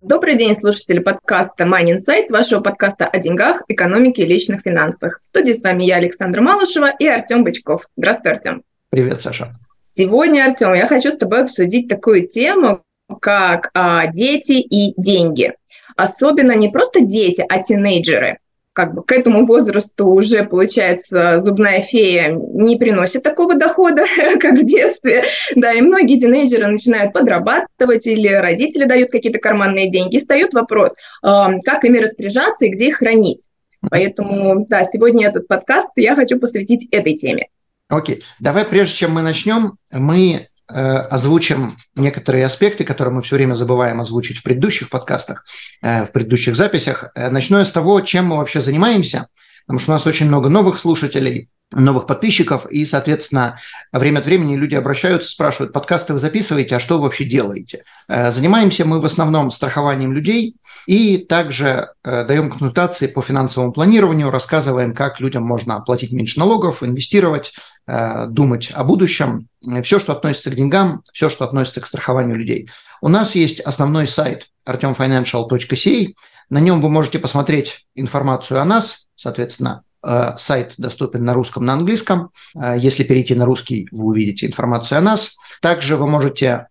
Добрый день, слушатели подкаста Money Insight, вашего подкаста о деньгах, экономике и личных финансах. В студии с вами я, Александра Малышева и Артем Бычков. Здравствуй, Артем. Привет, Саша. Сегодня, Артем, я хочу с тобой обсудить такую тему, как а, дети и деньги. Особенно не просто дети, а тинейджеры как бы к этому возрасту уже, получается, зубная фея не приносит такого дохода, как в детстве, да, и многие тинейджеры начинают подрабатывать или родители дают какие-то карманные деньги, встает вопрос, как ими распоряжаться и где их хранить. Поэтому, да, сегодня этот подкаст я хочу посвятить этой теме. Окей, давай прежде чем мы начнем, мы озвучим некоторые аспекты, которые мы все время забываем озвучить в предыдущих подкастах, э, в предыдущих записях. Э, начну я с того, чем мы вообще занимаемся, потому что у нас очень много новых слушателей, новых подписчиков, и, соответственно, время от времени люди обращаются, спрашивают, подкасты вы записываете, а что вы вообще делаете? Занимаемся мы в основном страхованием людей и также даем консультации по финансовому планированию, рассказываем, как людям можно оплатить меньше налогов, инвестировать, Э, думать о будущем, все, что относится к деньгам, все, что относится к страхованию людей. У нас есть основной сайт artemfinancial.ca, на нем вы можете посмотреть информацию о нас, соответственно, э, сайт доступен на русском, на английском. Э, если перейти на русский, вы увидите информацию о нас. Также вы можете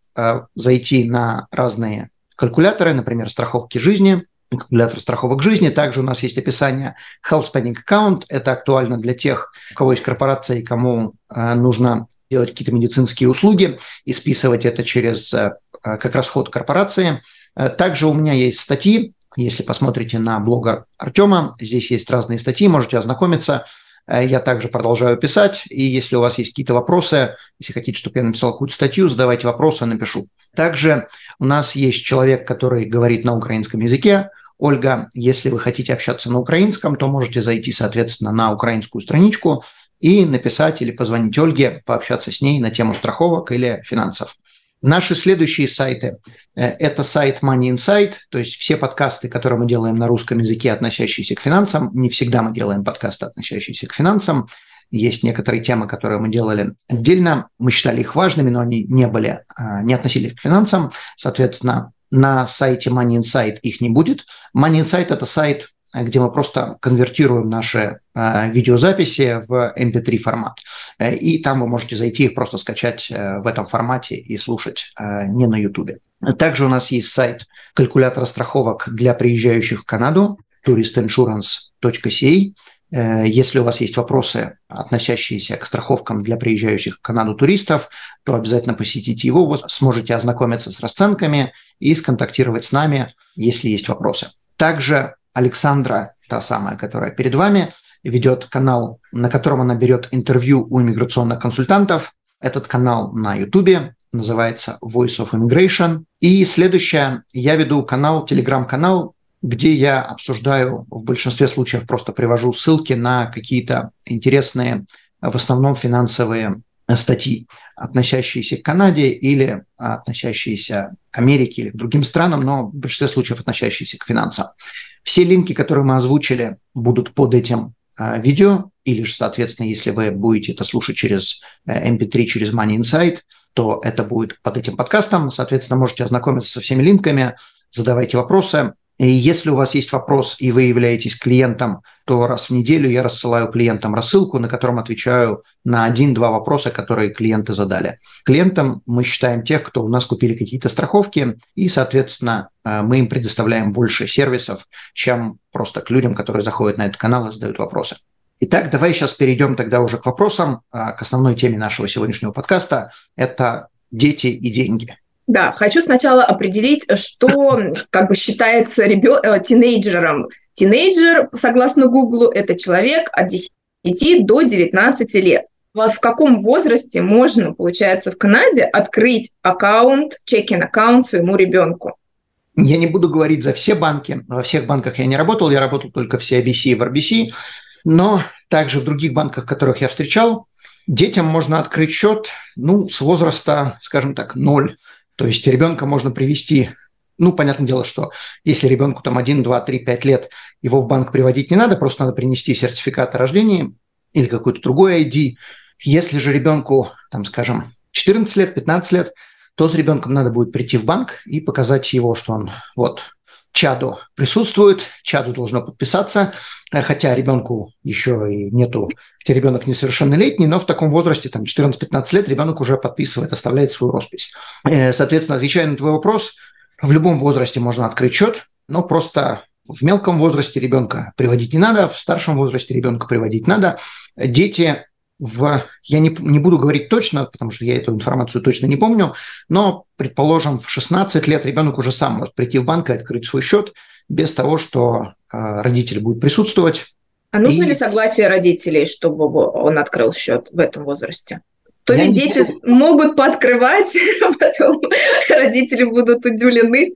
зайти на разные калькуляторы, например, страховки жизни, калькулятор страховок жизни. Также у нас есть описание Health Spending Account. Это актуально для тех, у кого есть корпорация и кому э, нужно делать какие-то медицинские услуги и списывать это через э, как расход корпорации. Э, также у меня есть статьи. Если посмотрите на блог Артема, здесь есть разные статьи, можете ознакомиться. Я также продолжаю писать, и если у вас есть какие-то вопросы, если хотите, чтобы я написал какую-то статью, задавайте вопросы, напишу. Также у нас есть человек, который говорит на украинском языке, Ольга, если вы хотите общаться на украинском, то можете зайти, соответственно, на украинскую страничку и написать или позвонить Ольге, пообщаться с ней на тему страховок или финансов. Наши следующие сайты э, – это сайт Money Insight, то есть все подкасты, которые мы делаем на русском языке, относящиеся к финансам. Не всегда мы делаем подкасты, относящиеся к финансам. Есть некоторые темы, которые мы делали отдельно. Мы считали их важными, но они не были, э, не относились к финансам. Соответственно, на сайте Money Insight их не будет. Money Insight – это сайт, где мы просто конвертируем наши э, видеозаписи в MP3 формат. Э, и там вы можете зайти их просто скачать э, в этом формате и слушать не на YouTube. Также у нас есть сайт калькулятора страховок для приезжающих в Канаду touristinsurance.ca. Если у вас есть вопросы, относящиеся к страховкам для приезжающих в Канаду туристов, то обязательно посетите его, вы сможете ознакомиться с расценками и сконтактировать с нами, если есть вопросы. Также Александра, та самая, которая перед вами, ведет канал, на котором она берет интервью у иммиграционных консультантов. Этот канал на YouTube называется Voice of Immigration. И следующее, я веду канал, телеграм-канал где я обсуждаю, в большинстве случаев просто привожу ссылки на какие-то интересные, в основном финансовые статьи, относящиеся к Канаде или относящиеся к Америке или к другим странам, но в большинстве случаев относящиеся к финансам. Все линки, которые мы озвучили, будут под этим а, видео, или же, соответственно, если вы будете это слушать через MP3, э, через Money Insight, то это будет под этим подкастом. Соответственно, можете ознакомиться со всеми линками, задавайте вопросы. И если у вас есть вопрос, и вы являетесь клиентом, то раз в неделю я рассылаю клиентам рассылку, на котором отвечаю на один-два вопроса, которые клиенты задали. Клиентам мы считаем тех, кто у нас купили какие-то страховки, и, соответственно, э, мы им предоставляем больше сервисов, чем просто к людям, которые заходят на этот канал и задают вопросы. Итак, давай сейчас перейдем тогда уже к вопросам, э, к основной теме нашего сегодняшнего подкаста. Это дети и деньги. Да, хочу сначала определить, что как бы считается ребё... Э, тинейджером. Тинейджер, согласно Гуглу, это человек от 10 до 19 лет. В каком возрасте можно, получается, в Канаде открыть аккаунт, чекин аккаунт своему ребенку? Я не буду говорить за все банки. Во всех банках я не работал, я работал только в CIBC и в RBC. Но также в других банках, которых я встречал, детям можно открыть счет ну, с возраста, скажем так, ноль. То есть ребенка можно привести ну, понятное дело, что если ребенку там 1, 2, 3, 5 лет, его в банк приводить не надо, просто надо принести сертификат о рождении или какой-то другой ID. Если же ребенку, там, скажем, 14 лет, 15 лет, то с ребенком надо будет прийти в банк и показать его, что он вот чаду присутствует, чаду должно подписаться, э, хотя ребенку еще и нету, хотя ребенок несовершеннолетний, но в таком возрасте, там 14-15 лет, ребенок уже подписывает, оставляет свою роспись. Э, соответственно, отвечая на твой вопрос, в любом возрасте можно открыть счет, но просто в мелком возрасте ребенка приводить не надо, в старшем возрасте ребенка приводить надо. Дети в, я не, не буду говорить точно, потому что я эту информацию точно не помню, но, предположим, в 16 лет ребенок уже сам может прийти в банк и открыть свой счет без того, что э, родитель будет присутствовать. А нужно и... ли согласие родителей, чтобы он открыл счет в этом возрасте? То ли дети не... могут пооткрывать, а потом родители будут удивлены.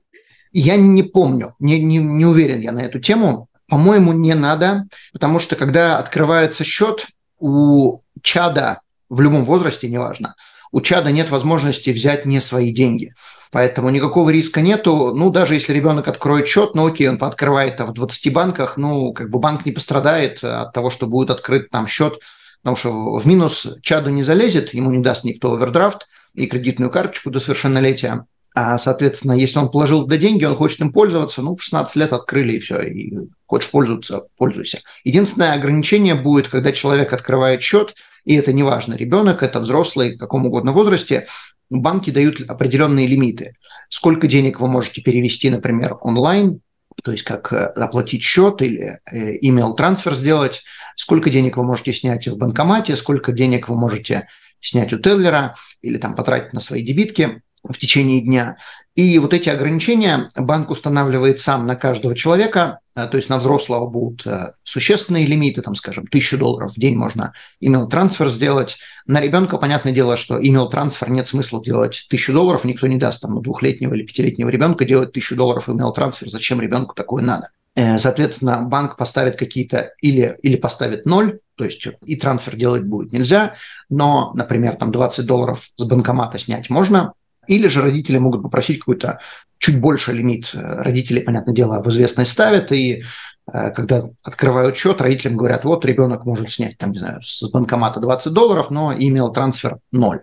Я не помню, не, не, не уверен я на эту тему. По-моему, не надо, потому что когда открывается счет, у чада в любом возрасте, неважно, у чада нет возможности взять не свои деньги. Поэтому никакого риска нету. Ну, даже если ребенок откроет счет, ну окей, он пооткрывает в 20 банках, ну, как бы банк не пострадает от того, что будет открыт там счет, потому что в минус чаду не залезет, ему не даст никто овердрафт и кредитную карточку до совершеннолетия. А, соответственно, если он положил туда деньги, он хочет им пользоваться, ну, в 16 лет открыли и все, и хочешь пользоваться, пользуйся. Единственное ограничение будет, когда человек открывает счет, и это не важно, ребенок, это взрослый, в каком угодно возрасте, банки дают определенные лимиты. Сколько денег вы можете перевести, например, онлайн, то есть как э, оплатить счет или э, email трансфер сделать, сколько денег вы можете снять в банкомате, сколько денег вы можете снять у Теллера или там потратить на свои дебитки в течение дня. И вот эти ограничения банк устанавливает сам на каждого человека, э, то есть на взрослого будут э, существенные лимиты, там, скажем, тысячу долларов в день можно email трансфер сделать. На ребенка, понятное дело, что email трансфер нет смысла делать тысячу долларов, никто не даст там двухлетнего или пятилетнего ребенка делать тысячу долларов email трансфер, зачем ребенку такое надо. Э, соответственно, банк поставит какие-то или, или поставит ноль, то есть и трансфер делать будет нельзя, но, например, там 20 долларов с банкомата снять можно, или же родители могут попросить какой-то чуть больше лимит. Родители, понятное дело, в известность ставят, и э, когда открывают счет, родителям говорят, вот ребенок может снять, там, не знаю, с банкомата 20 долларов, но имел трансфер 0.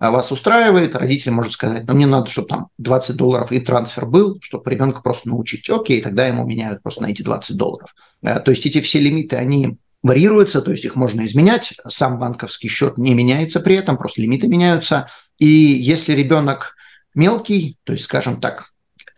А вас устраивает, родитель может сказать, ну, мне надо, чтобы там 20 долларов и трансфер был, чтобы ребенка просто научить. Окей, тогда ему меняют просто на эти 20 долларов. Э, то есть эти все лимиты, они варьируются, то есть их можно изменять. Сам банковский счет не меняется при этом, просто лимиты меняются. И если ребенок мелкий, то есть, скажем так,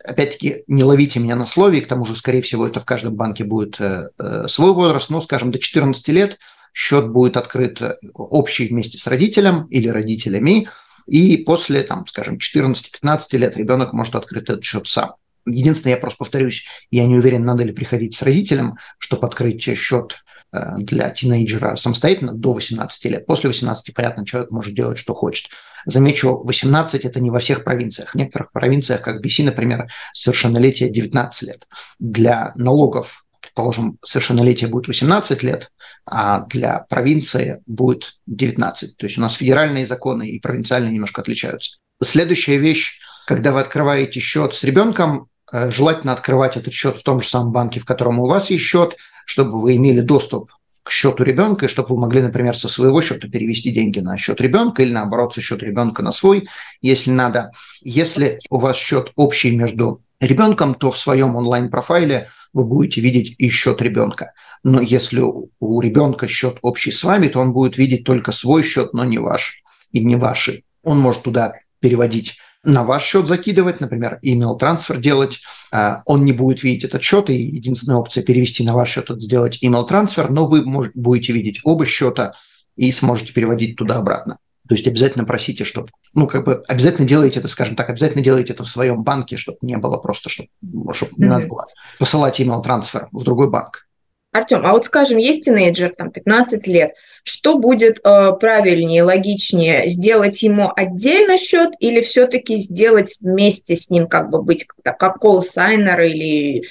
опять-таки, не ловите меня на слове, к тому же, скорее всего, это в каждом банке будет э, э свой возраст, но, скажем, до 14 лет счет будет открыт э, общий вместе с родителем или родителями, и после, там, скажем, 14-15 лет ребенок может открыть этот счет сам. Единственное, я просто повторюсь, я не уверен, надо ли приходить с родителем, чтобы открыть счет для тинейджера самостоятельно до 18 лет. После 18, понятно, человек может делать, что хочет. Замечу, 18 – это не во всех провинциях. В некоторых провинциях, как BC, например, совершеннолетие 19 лет. Для налогов, предположим, совершеннолетие будет 18 лет, а для провинции будет 19. То есть у нас федеральные законы и провинциальные немножко отличаются. Следующая вещь, когда вы открываете счет с ребенком, э, желательно открывать этот счет в том же самом банке, в котором у вас есть счет, чтобы вы имели доступ к счету ребенка, и чтобы вы могли, например, со своего счета перевести деньги на счет ребенка или наоборот со счета ребенка на свой, если надо. Если у вас счет общий между ребенком, то в своем онлайн-профайле вы будете видеть и счет ребенка. Но если у ребенка счет общий с вами, то он будет видеть только свой счет, но не ваш и не ваши. Он может туда переводить на ваш счет закидывать, например, email трансфер делать, а, он не будет видеть этот счет, и единственная опция перевести на ваш счет – это сделать email трансфер, но вы будете видеть оба счета и сможете переводить туда-обратно. То есть обязательно просите, чтобы, ну, как бы обязательно делайте это, скажем так, обязательно делайте это в своем банке, чтобы не было просто, чтобы, чтобы не надо было посылать email трансфер в другой банк. Артем, а вот скажем, есть тинейджер, там, 15 лет, что будет э, правильнее, логичнее, сделать ему отдельно счет или все-таки сделать вместе с ним, как бы быть как, как коусайнер или...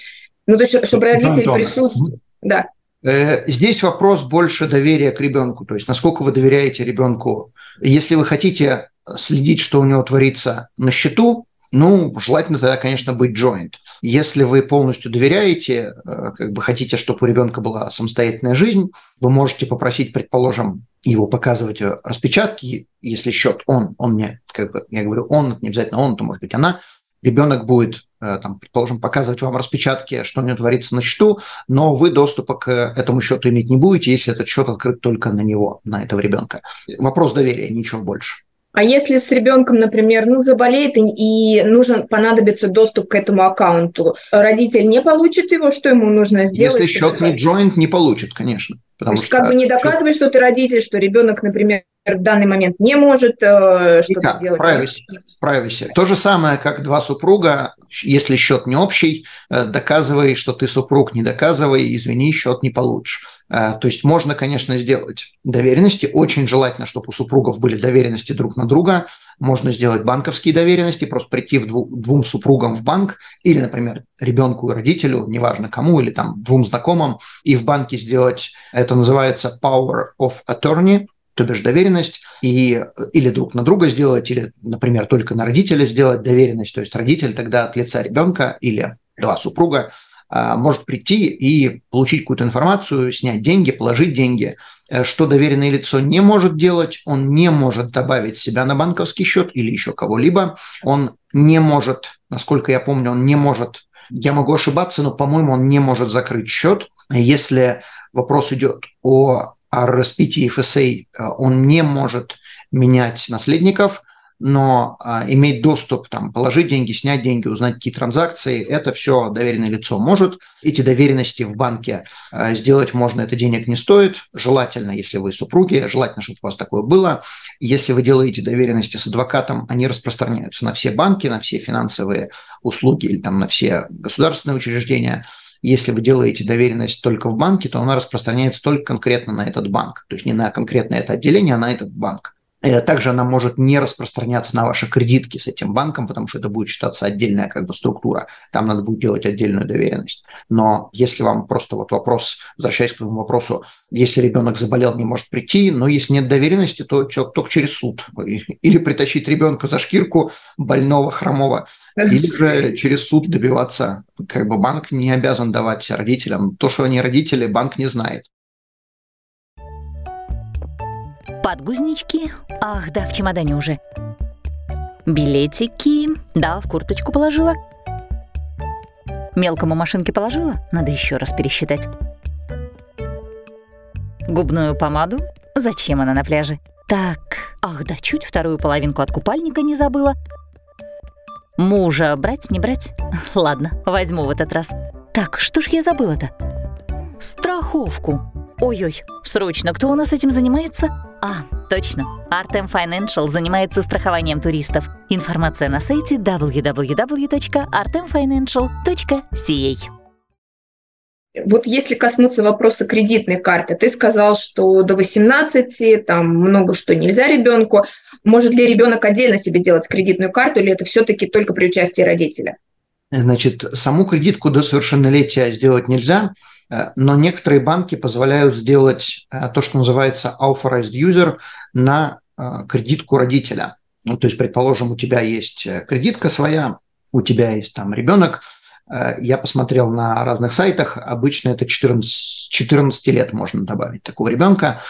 Ну, то есть, чтобы родитель присутствовал. Да. Э, здесь вопрос больше доверия к ребенку, то есть насколько вы доверяете ребенку. Если вы хотите следить, что у него творится на счету, ну, желательно тогда, конечно, быть joint. Если вы полностью доверяете, э, как бы хотите, чтобы у ребенка была самостоятельная жизнь, вы можете попросить, предположим, его показывать распечатки, если счет он, он мне, как бы, я говорю, он, не обязательно он, то может быть она, ребенок будет, э, там, предположим, показывать вам распечатки, что у него творится на счету, но вы доступа к этому счету иметь не будете, если этот счет открыт только на него, на этого ребенка. Вопрос доверия, ничего больше. А если с ребенком, например, ну, заболеет и нужен, понадобится доступ к этому аккаунту, родитель не получит его, что ему нужно сделать? Если счет не joint, не получит, конечно. Потому То есть что как бы не доказывай, что ты родитель, что ребенок, например, в данный момент не может э, что-то делать. Privacy, privacy. То же самое, как два супруга, если счет не общий, э, доказывай, что ты супруг, не доказывай, извини, счет не получишь. Э, то есть можно, конечно, сделать доверенности. Очень желательно, чтобы у супругов были доверенности друг на друга. Можно сделать банковские доверенности, просто прийти в дву, двум супругам в банк или, например, ребенку и родителю, неважно кому, или там двум знакомым, и в банке сделать, это называется power of attorney, то бишь доверенность, и, или друг на друга сделать, или, например, только на родителя сделать доверенность, то есть родитель тогда от лица ребенка или два супруга а, может прийти и получить какую-то информацию, снять деньги, положить деньги. Э, что доверенное лицо не может делать, он не может добавить себя на банковский счет или еще кого-либо. Он не может, насколько я помню, он не может, я могу ошибаться, но, по-моему, он не может закрыть счет. Если вопрос идет о RSP TFSA, э, он не может менять наследников, но а, иметь доступ, там, положить деньги, снять деньги, узнать какие транзакции, это все доверенное лицо может. Эти доверенности в банке а, сделать можно, это денег не стоит. Желательно, если вы супруги, желательно, чтобы у вас такое было. Если вы делаете доверенности с адвокатом, они распространяются на все банки, на все финансовые услуги или там на все государственные учреждения. Если вы делаете доверенность только в банке, то она распространяется только конкретно на этот банк. То есть не на конкретно это отделение, а на этот банк. Э, также она может не распространяться на ваши кредитки с этим банком, потому что это будет считаться отдельная как бы структура. Там надо будет делать отдельную доверенность. Но если вам просто вот вопрос, возвращаясь к твоему вопросу, если ребенок заболел, не может прийти, но если нет доверенности, то только через суд. Или притащить ребенка за шкирку больного, хромого, или же через суд добиваться. Как бы банк не обязан давать родителям. То, что они родители, банк не знает. Подгузнички? Ах, да, в чемодане уже. Билетики? Да, в курточку положила. Мелкому машинке положила? Надо еще раз пересчитать. Губную помаду? Зачем она на пляже? Так, ах да, чуть вторую половинку от купальника не забыла. Мужа брать, не брать? Ладно, возьму в этот раз. Так, что ж я забыла-то? Страховку. Ой-ой, срочно, кто у нас этим занимается? А, точно, Artem Financial занимается страхованием туристов. Информация на сайте www.artemfinancial.ca вот если коснуться вопроса кредитной карты, ты сказал, что до 18 там много что нельзя ребенку. Может ли ребенок отдельно себе сделать кредитную карту, или это все-таки только при участии родителя? Значит, саму кредитку до совершеннолетия сделать нельзя. Э, но некоторые банки позволяют сделать э, то, что называется authorized user на э, кредитку родителя. Ну, то есть, предположим, у тебя есть кредитка своя, у тебя есть там ребенок, я посмотрел на разных сайтах, обычно это 14, 14 лет можно добавить такого ребенка.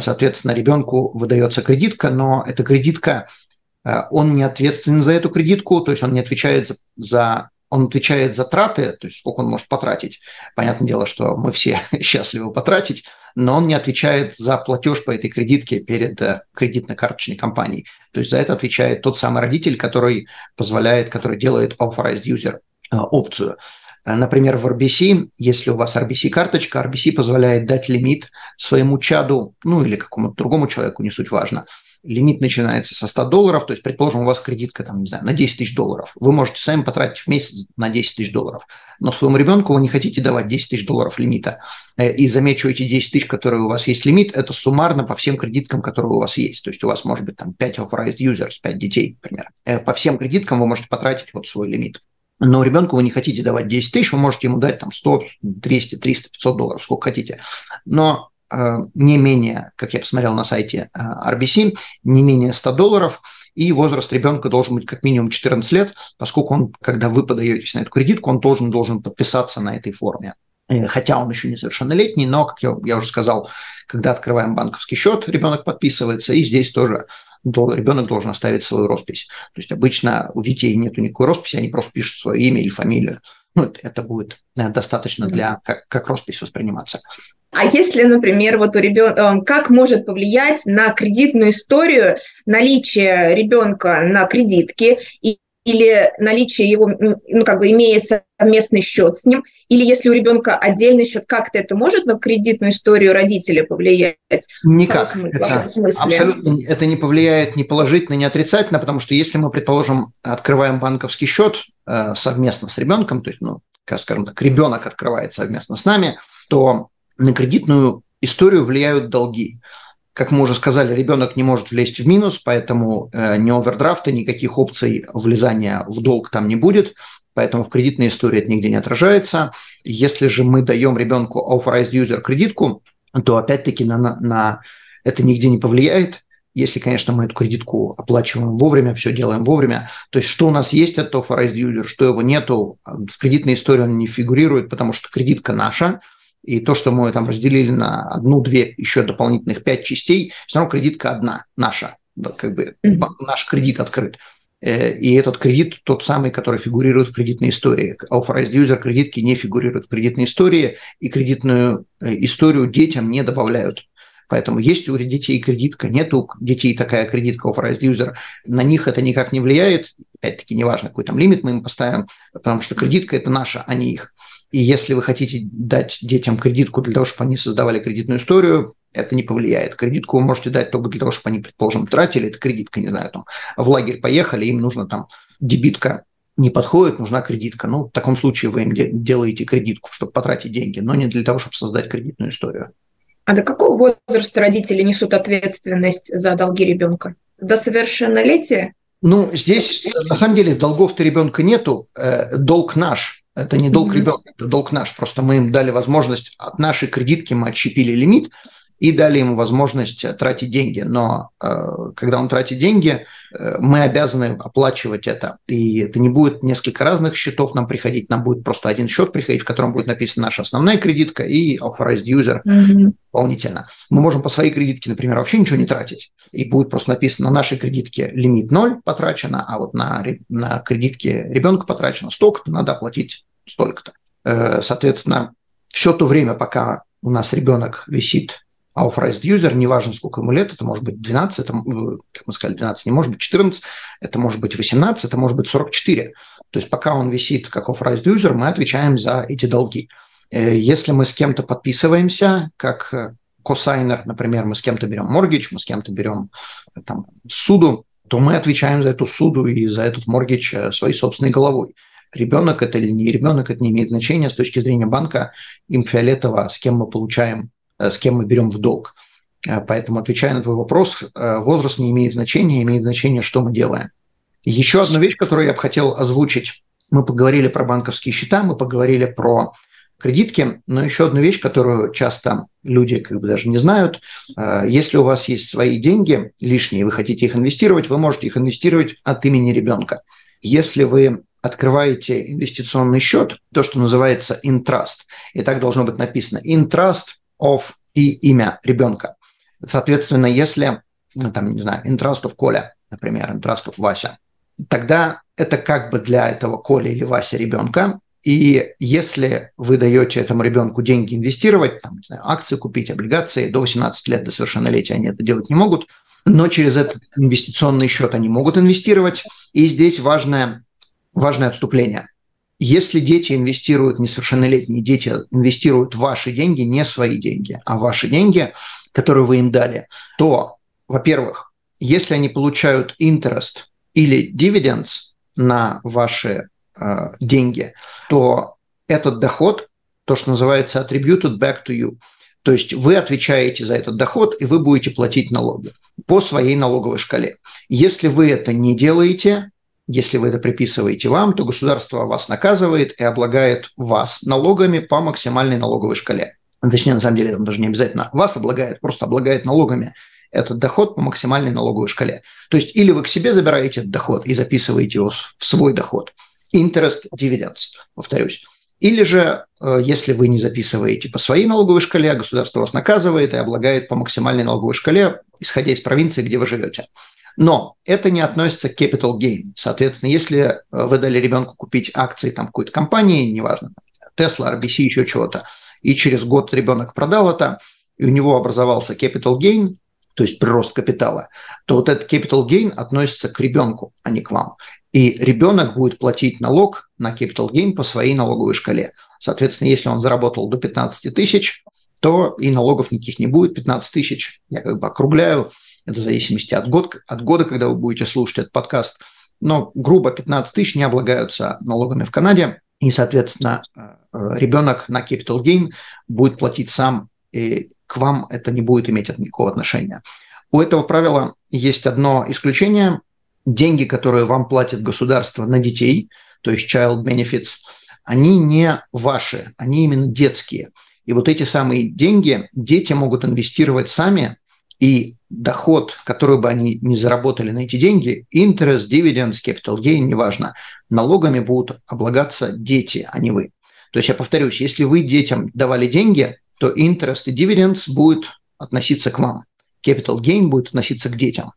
Соответственно, ребенку выдается кредитка, но эта кредитка, он не ответственен за эту кредитку, то есть он не отвечает за, за он отвечает за траты, то есть сколько он может потратить. Понятное дело, что мы все счастливы потратить, но он не отвечает за платеж по этой кредитке перед э, кредитно-карточной компанией. То есть за это отвечает тот самый родитель, который позволяет, который делает authorized user э, опцию. Э, например, в RBC, если у вас RBC-карточка, RBC позволяет дать лимит своему чаду, ну или какому-то другому человеку, не суть важно, лимит начинается со 100 долларов, то есть, предположим, у вас кредитка, там, не знаю, на 10 тысяч долларов. Вы можете сами потратить в месяц на 10 тысяч долларов, но своему ребенку вы не хотите давать 10 тысяч долларов лимита. Э, и замечу, эти 10 тысяч, которые у вас есть лимит, это суммарно по всем кредиткам, которые у вас есть. То есть у вас может быть там 5 authorized users, 5 детей, например. Э, по всем кредиткам вы можете потратить вот свой лимит. Но ребенку вы не хотите давать 10 тысяч, вы можете ему дать там 100, 200, 300, 500 долларов, сколько хотите. Но Э, не менее, как я посмотрел на сайте э, RBC, не менее 100 долларов, и возраст ребенка должен быть как минимум 14 лет, поскольку он, когда вы подаетесь на эту кредитку, он должен, должен подписаться на этой форме. Э, хотя он еще несовершеннолетний, но, как я, я уже сказал, когда открываем банковский счет, ребенок подписывается, и здесь тоже ребенок должен оставить свою роспись. То есть обычно у детей нет никакой росписи, они просто пишут свое имя или фамилию. Ну, это будет достаточно для как, как роспись восприниматься. А если, например, вот у ребенка, э, как может повлиять на кредитную историю наличие ребенка на кредитке и или наличие его, ну, как бы имея совместный счет с ним, или если у ребенка отдельный счет, как-то это может на кредитную историю родителей повлиять? Никак. Это, абсолютно, это не повлияет ни положительно, ни отрицательно, потому что если мы, предположим, открываем банковский счет э, совместно с ребенком, то есть, ну, скажем так, ребенок открывает совместно с нами, то на кредитную историю влияют долги. Как мы уже сказали, ребенок не может влезть в минус, поэтому э, ни овердрафта, никаких опций влезания в долг там не будет, поэтому в кредитной истории это нигде не отражается. Если же мы даем ребенку authorized user кредитку, то опять-таки на, на, на это нигде не повлияет, если, конечно, мы эту кредитку оплачиваем вовремя, все делаем вовремя. То есть, что у нас есть от authorized user, что его нету, в кредитной истории он не фигурирует, потому что кредитка наша – и то, что мы там разделили на одну-две еще дополнительных пять частей, все равно кредитка одна, наша, как бы наш кредит открыт. Э, и этот кредит тот самый, который фигурирует в кредитной истории. Authorized user кредитки не фигурируют в кредитной истории, и кредитную э, историю детям не добавляют. Поэтому есть у детей кредитка, нет у детей такая кредитка authorized user, на них это никак не влияет. Опять-таки, неважно, какой там лимит мы им поставим, потому что кредитка – это наша, а не их. И если вы хотите дать детям кредитку для того, чтобы они создавали кредитную историю, это не повлияет. Кредитку вы можете дать только для того, чтобы они, предположим, тратили, это кредитка, не знаю, там, в лагерь поехали, им нужно там дебитка не подходит, нужна кредитка. Ну, в таком случае вы им делаете кредитку, чтобы потратить деньги, но не для того, чтобы создать кредитную историю. А до какого возраста родители несут ответственность за долги ребенка? До совершеннолетия? Ну, здесь на самом деле долгов-то ребенка нету, э, долг наш. Это не долг ребенка, это долг наш. Просто мы им дали возможность от нашей кредитки мы отщепили лимит и дали ему возможность э, тратить деньги. Но э, когда он тратит деньги, э, мы обязаны оплачивать это. И это не будет несколько разных счетов нам приходить, нам будет просто один счет приходить, в котором будет написана наша основная кредитка и authorized user mm-hmm. дополнительно. Мы можем по своей кредитке, например, вообще ничего не тратить. И будет просто написано на нашей кредитке лимит 0 потрачено, а вот на, на кредитке ребенка потрачено столько-то, надо оплатить столько-то. Э, соответственно, все то время, пока у нас ребенок висит authorized user, неважно, сколько ему лет, это может быть 12, это, как мы сказали, 12, не может быть 14, это может быть 18, это может быть 44. То есть пока он висит как authorized user, мы отвечаем за эти долги. Э, если мы с кем-то подписываемся, как косайнер, например, мы с кем-то берем mortgage, мы с кем-то берем там, суду, то мы отвечаем за эту суду и за этот mortgage своей собственной головой ребенок это или не ребенок, это не имеет значения с точки зрения банка, им фиолетово, с кем мы получаем, э, с кем мы берем в долг. Э, поэтому, отвечая на твой вопрос, э, возраст не имеет значения, имеет значение, что мы делаем. Еще одна вещь, которую я бы хотел озвучить. Мы поговорили про банковские счета, мы поговорили про кредитки, но еще одну вещь, которую часто люди как бы даже не знают. Если у вас есть свои деньги лишние, вы хотите их инвестировать, вы можете их инвестировать от имени ребенка. Если вы открываете инвестиционный счет, то, что называется интраст. И так должно быть написано интраст of и имя ребенка. Соответственно, если, ну, там, не знаю, интраст of Коля, например, интраст of Вася, тогда это как бы для этого Коля или Вася ребенка. И если вы даете этому ребенку деньги инвестировать, там, не знаю, акции купить, облигации, до 18 лет, до совершеннолетия они это делать не могут, но через этот инвестиционный счет они могут инвестировать. И здесь важная важное отступление. Если дети инвестируют, несовершеннолетние дети инвестируют ваши деньги, не свои деньги, а ваши деньги, которые вы им дали, то, во-первых, если они получают интерес или dividends на ваши э, деньги, то этот доход, то, что называется attributed back to you, то есть вы отвечаете за этот доход, и вы будете платить налоги по своей налоговой шкале. Если вы это не делаете, если вы это приписываете вам, то государство вас наказывает и облагает вас налогами по максимальной налоговой шкале. Точнее, на самом деле, там даже не обязательно вас облагает, просто облагает налогами этот доход по максимальной налоговой шкале. То есть или вы к себе забираете этот доход и записываете его в свой доход. Interest dividends, повторюсь. Или же, э, если вы не записываете по своей налоговой шкале, государство вас наказывает и облагает по максимальной налоговой шкале, исходя из провинции, где вы живете. Но это не относится к capital gain. Соответственно, если э, вы дали ребенку купить акции там какой-то компании, неважно, Tesla, RBC, еще чего-то, и через год ребенок продал это, и у него образовался capital gain, то есть прирост капитала, то вот этот capital gain относится к ребенку, а не к вам. И ребенок будет платить налог на capital gain по своей налоговой шкале. Соответственно, если он заработал до 15 тысяч, то и налогов никаких не будет. 15 тысяч, я как бы округляю, это в зависимости от, год, от года, когда вы будете слушать этот подкаст. Но грубо 15 тысяч не облагаются налогами в Канаде. И, соответственно, э, ребенок на capital gain будет платить сам, и к вам это не будет иметь никакого отношения. У этого правила есть одно исключение. Деньги, которые вам платит государство на детей, то есть child benefits, они не ваши, они именно детские. И вот эти самые деньги дети могут инвестировать сами, и доход, который бы они не заработали на эти деньги, интерес, dividends, capital gain, неважно, налогами будут облагаться дети, а не вы. То есть я повторюсь, если вы детям давали деньги, то interest и dividends будет относиться к вам. Capital gain будет относиться к детям.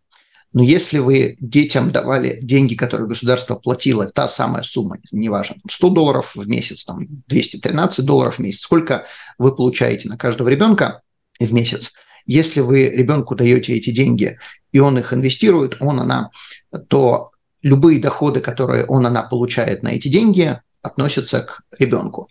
Но если вы детям давали деньги, которые государство платило, та самая сумма, неважно, 100 долларов в месяц, там 213 долларов в месяц, сколько вы получаете на каждого ребенка в месяц, если вы ребенку даете эти деньги, и он их инвестирует, он, она, то любые доходы, которые он, она получает на эти деньги, относятся к ребенку.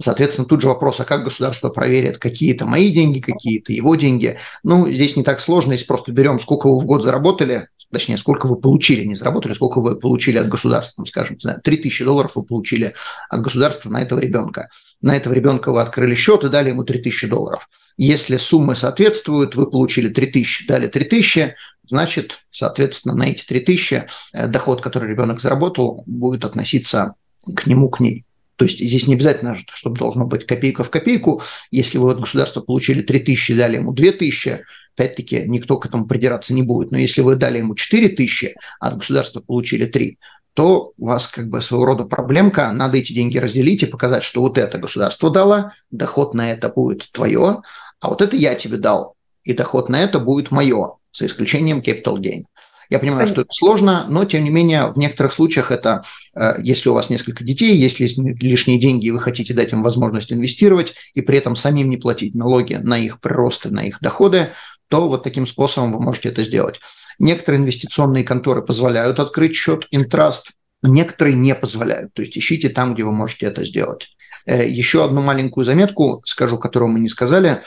Соответственно, тут же вопрос, а как государство проверит, какие-то мои деньги, какие-то его деньги. Ну, здесь не так сложно, если просто берем, сколько вы в год заработали, точнее, сколько вы получили, не заработали, сколько вы получили от государства, скажем, не знаю, 3000 долларов вы получили от государства на этого ребенка. На этого ребенка вы открыли счет и дали ему 3000 долларов. Если суммы соответствуют, вы получили 3000, дали 3000, значит, соответственно, на эти 3000 э, доход, который ребенок заработал, будет относиться к нему, к ней. То есть здесь не обязательно, чтобы должно быть копейка в копейку. Если вы от государства получили 3 тысячи, дали ему 2 тысячи, опять-таки никто к этому придираться не будет. Но если вы дали ему 4 тысячи, а от государства получили 3, то у вас как бы своего рода проблемка. Надо эти деньги разделить и показать, что вот это государство дало, доход на это будет твое, а вот это я тебе дал, и доход на это будет мое, за исключением capital gain. Я понимаю, что это сложно, но тем не менее в некоторых случаях это, э, если у вас несколько детей, если есть лишние деньги, и вы хотите дать им возможность инвестировать, и при этом самим не платить налоги на их приросты, на их доходы, то вот таким способом вы можете это сделать. Некоторые инвестиционные конторы позволяют открыть счет Интраст, некоторые не позволяют. То есть ищите там, где вы можете это сделать. Э, еще одну маленькую заметку скажу, которую мы не сказали.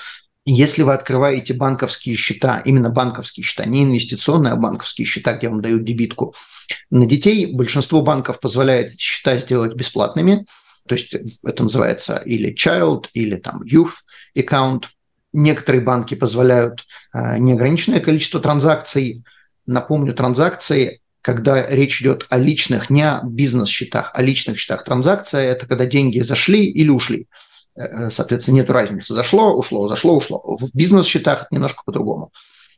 Если вы открываете банковские счета, именно банковские счета, не инвестиционные, а банковские счета, где вам дают дебитку, на детей большинство банков позволяет счета сделать бесплатными. То есть это называется или child, или там youth account. Некоторые банки позволяют э, неограниченное количество транзакций. Напомню, транзакции, когда речь идет о личных, не о бизнес-счетах, а личных счетах. Транзакция – это когда деньги зашли или ушли. Э, соответственно, нет разницы. Зашло, ушло, зашло, ушло. В бизнес-счетах немножко по-другому.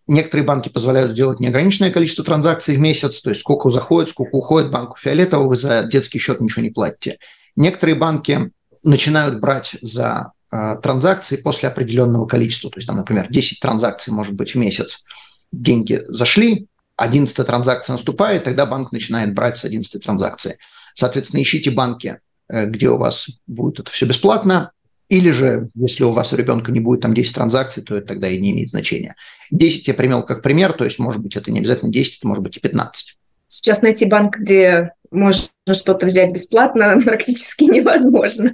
Некоторые банки позволяют сделать неограниченное количество транзакций в месяц, то есть сколько заходит, сколько уходит банку фиолетового, вы за детский счет ничего не платите. Некоторые банки начинают брать за э, транзакции после определенного количества, то есть, там, например, 10 транзакций может быть в месяц, деньги зашли, 11 транзакция наступает, тогда банк начинает брать с 11 транзакции. Соответственно, ищите банки, э, где у вас будет это все бесплатно, или же, если у вас у ребенка не будет там 10 транзакций, то это тогда и не имеет значения. 10 я привел как пример, то есть, может быть, это не обязательно 10, это может быть и 15. Сейчас найти банк, где можно что-то взять бесплатно, практически невозможно.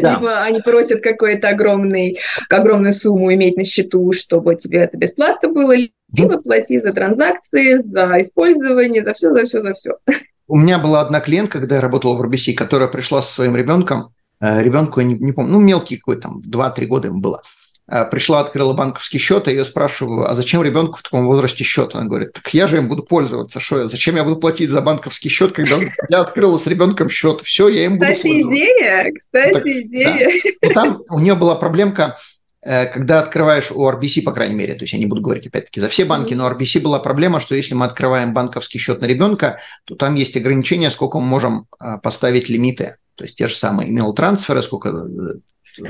Да. Либо они просят какую-то огромную сумму иметь на счету, чтобы тебе это бесплатно было, либо плати за транзакции, за использование, за все, за все, за все. У меня была одна клиентка, когда я работала в RBC, которая пришла со своим ребенком, э, ребенку, я не, не помню, ну, мелкий какой там, 2-3 года ему было. Э, пришла, открыла банковский счет, и я ее спрашиваю, а зачем ребенку в таком возрасте счет? Она говорит, так я же им буду пользоваться, что зачем я буду платить за банковский счет, когда я открыла с ребенком счет, все, я им буду Кстати, идея, кстати, так, идея. Да. Там у нее была проблемка, э, когда открываешь у RBC, по крайней мере, то есть я не буду говорить опять-таки за все банки, но RBC была проблема, что если мы открываем банковский счет на ребенка, то там есть ограничения, сколько мы можем э, поставить лимиты. То есть те же самые email трансферы, сколько,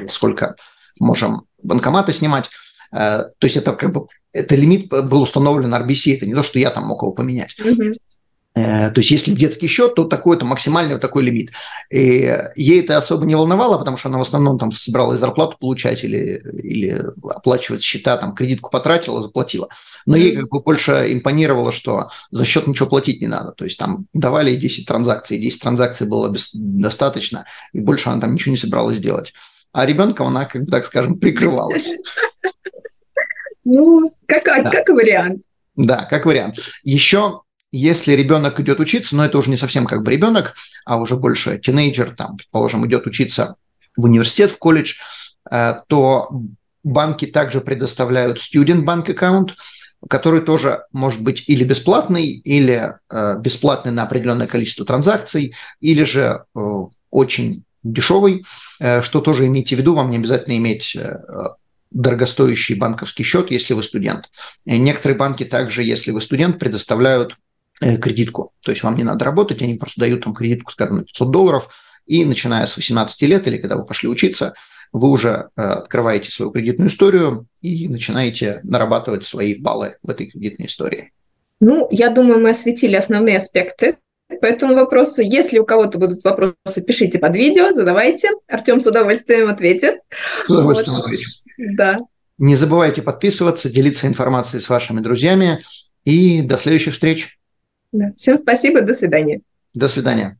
сколько можем банкоматы снимать. Э, то есть это как бы это лимит был установлен RBC, это не то, что я там мог его поменять. Mm-hmm. То есть, если детский счет, то такой-то максимальный вот такой лимит. И ей это особо не волновало, потому что она в основном там собиралась зарплату получать или, или оплачивать счета, там кредитку потратила, заплатила. Но ей как бы больше импонировало, что за счет ничего платить не надо. То есть там давали 10 транзакций, 10 транзакций было без, достаточно, и больше она там ничего не собиралась делать а ребенком она, как бы так скажем, прикрывалась. Ну, как, да. как вариант. Да, как вариант. Еще если ребенок идет учиться, но это уже не совсем как бы ребенок, а уже больше тинейджер, там, предположим, идет учиться в университет, в колледж, э, то банки также предоставляют student bank аккаунт, который тоже может быть или бесплатный, или э, бесплатный на определенное количество транзакций, или же э, очень дешевый, э, что тоже имейте в виду, вам не обязательно иметь э, дорогостоящий банковский счет, если вы студент. Э, некоторые банки также, если вы студент, предоставляют кредитку. То есть вам не надо работать, они просто дают там кредитку, скажем, на 500 долларов, и начиная с 18 лет или когда вы пошли учиться, вы уже открываете свою кредитную историю и начинаете нарабатывать свои баллы в этой кредитной истории. Ну, я думаю, мы осветили основные аспекты по этому вопросу. Если у кого-то будут вопросы, пишите под видео, задавайте. Артем с удовольствием ответит. С удовольствием вот. отвечу. Да. Не забывайте подписываться, делиться информацией с вашими друзьями. И до следующих встреч. Да. Всем спасибо, до свидания. До свидания.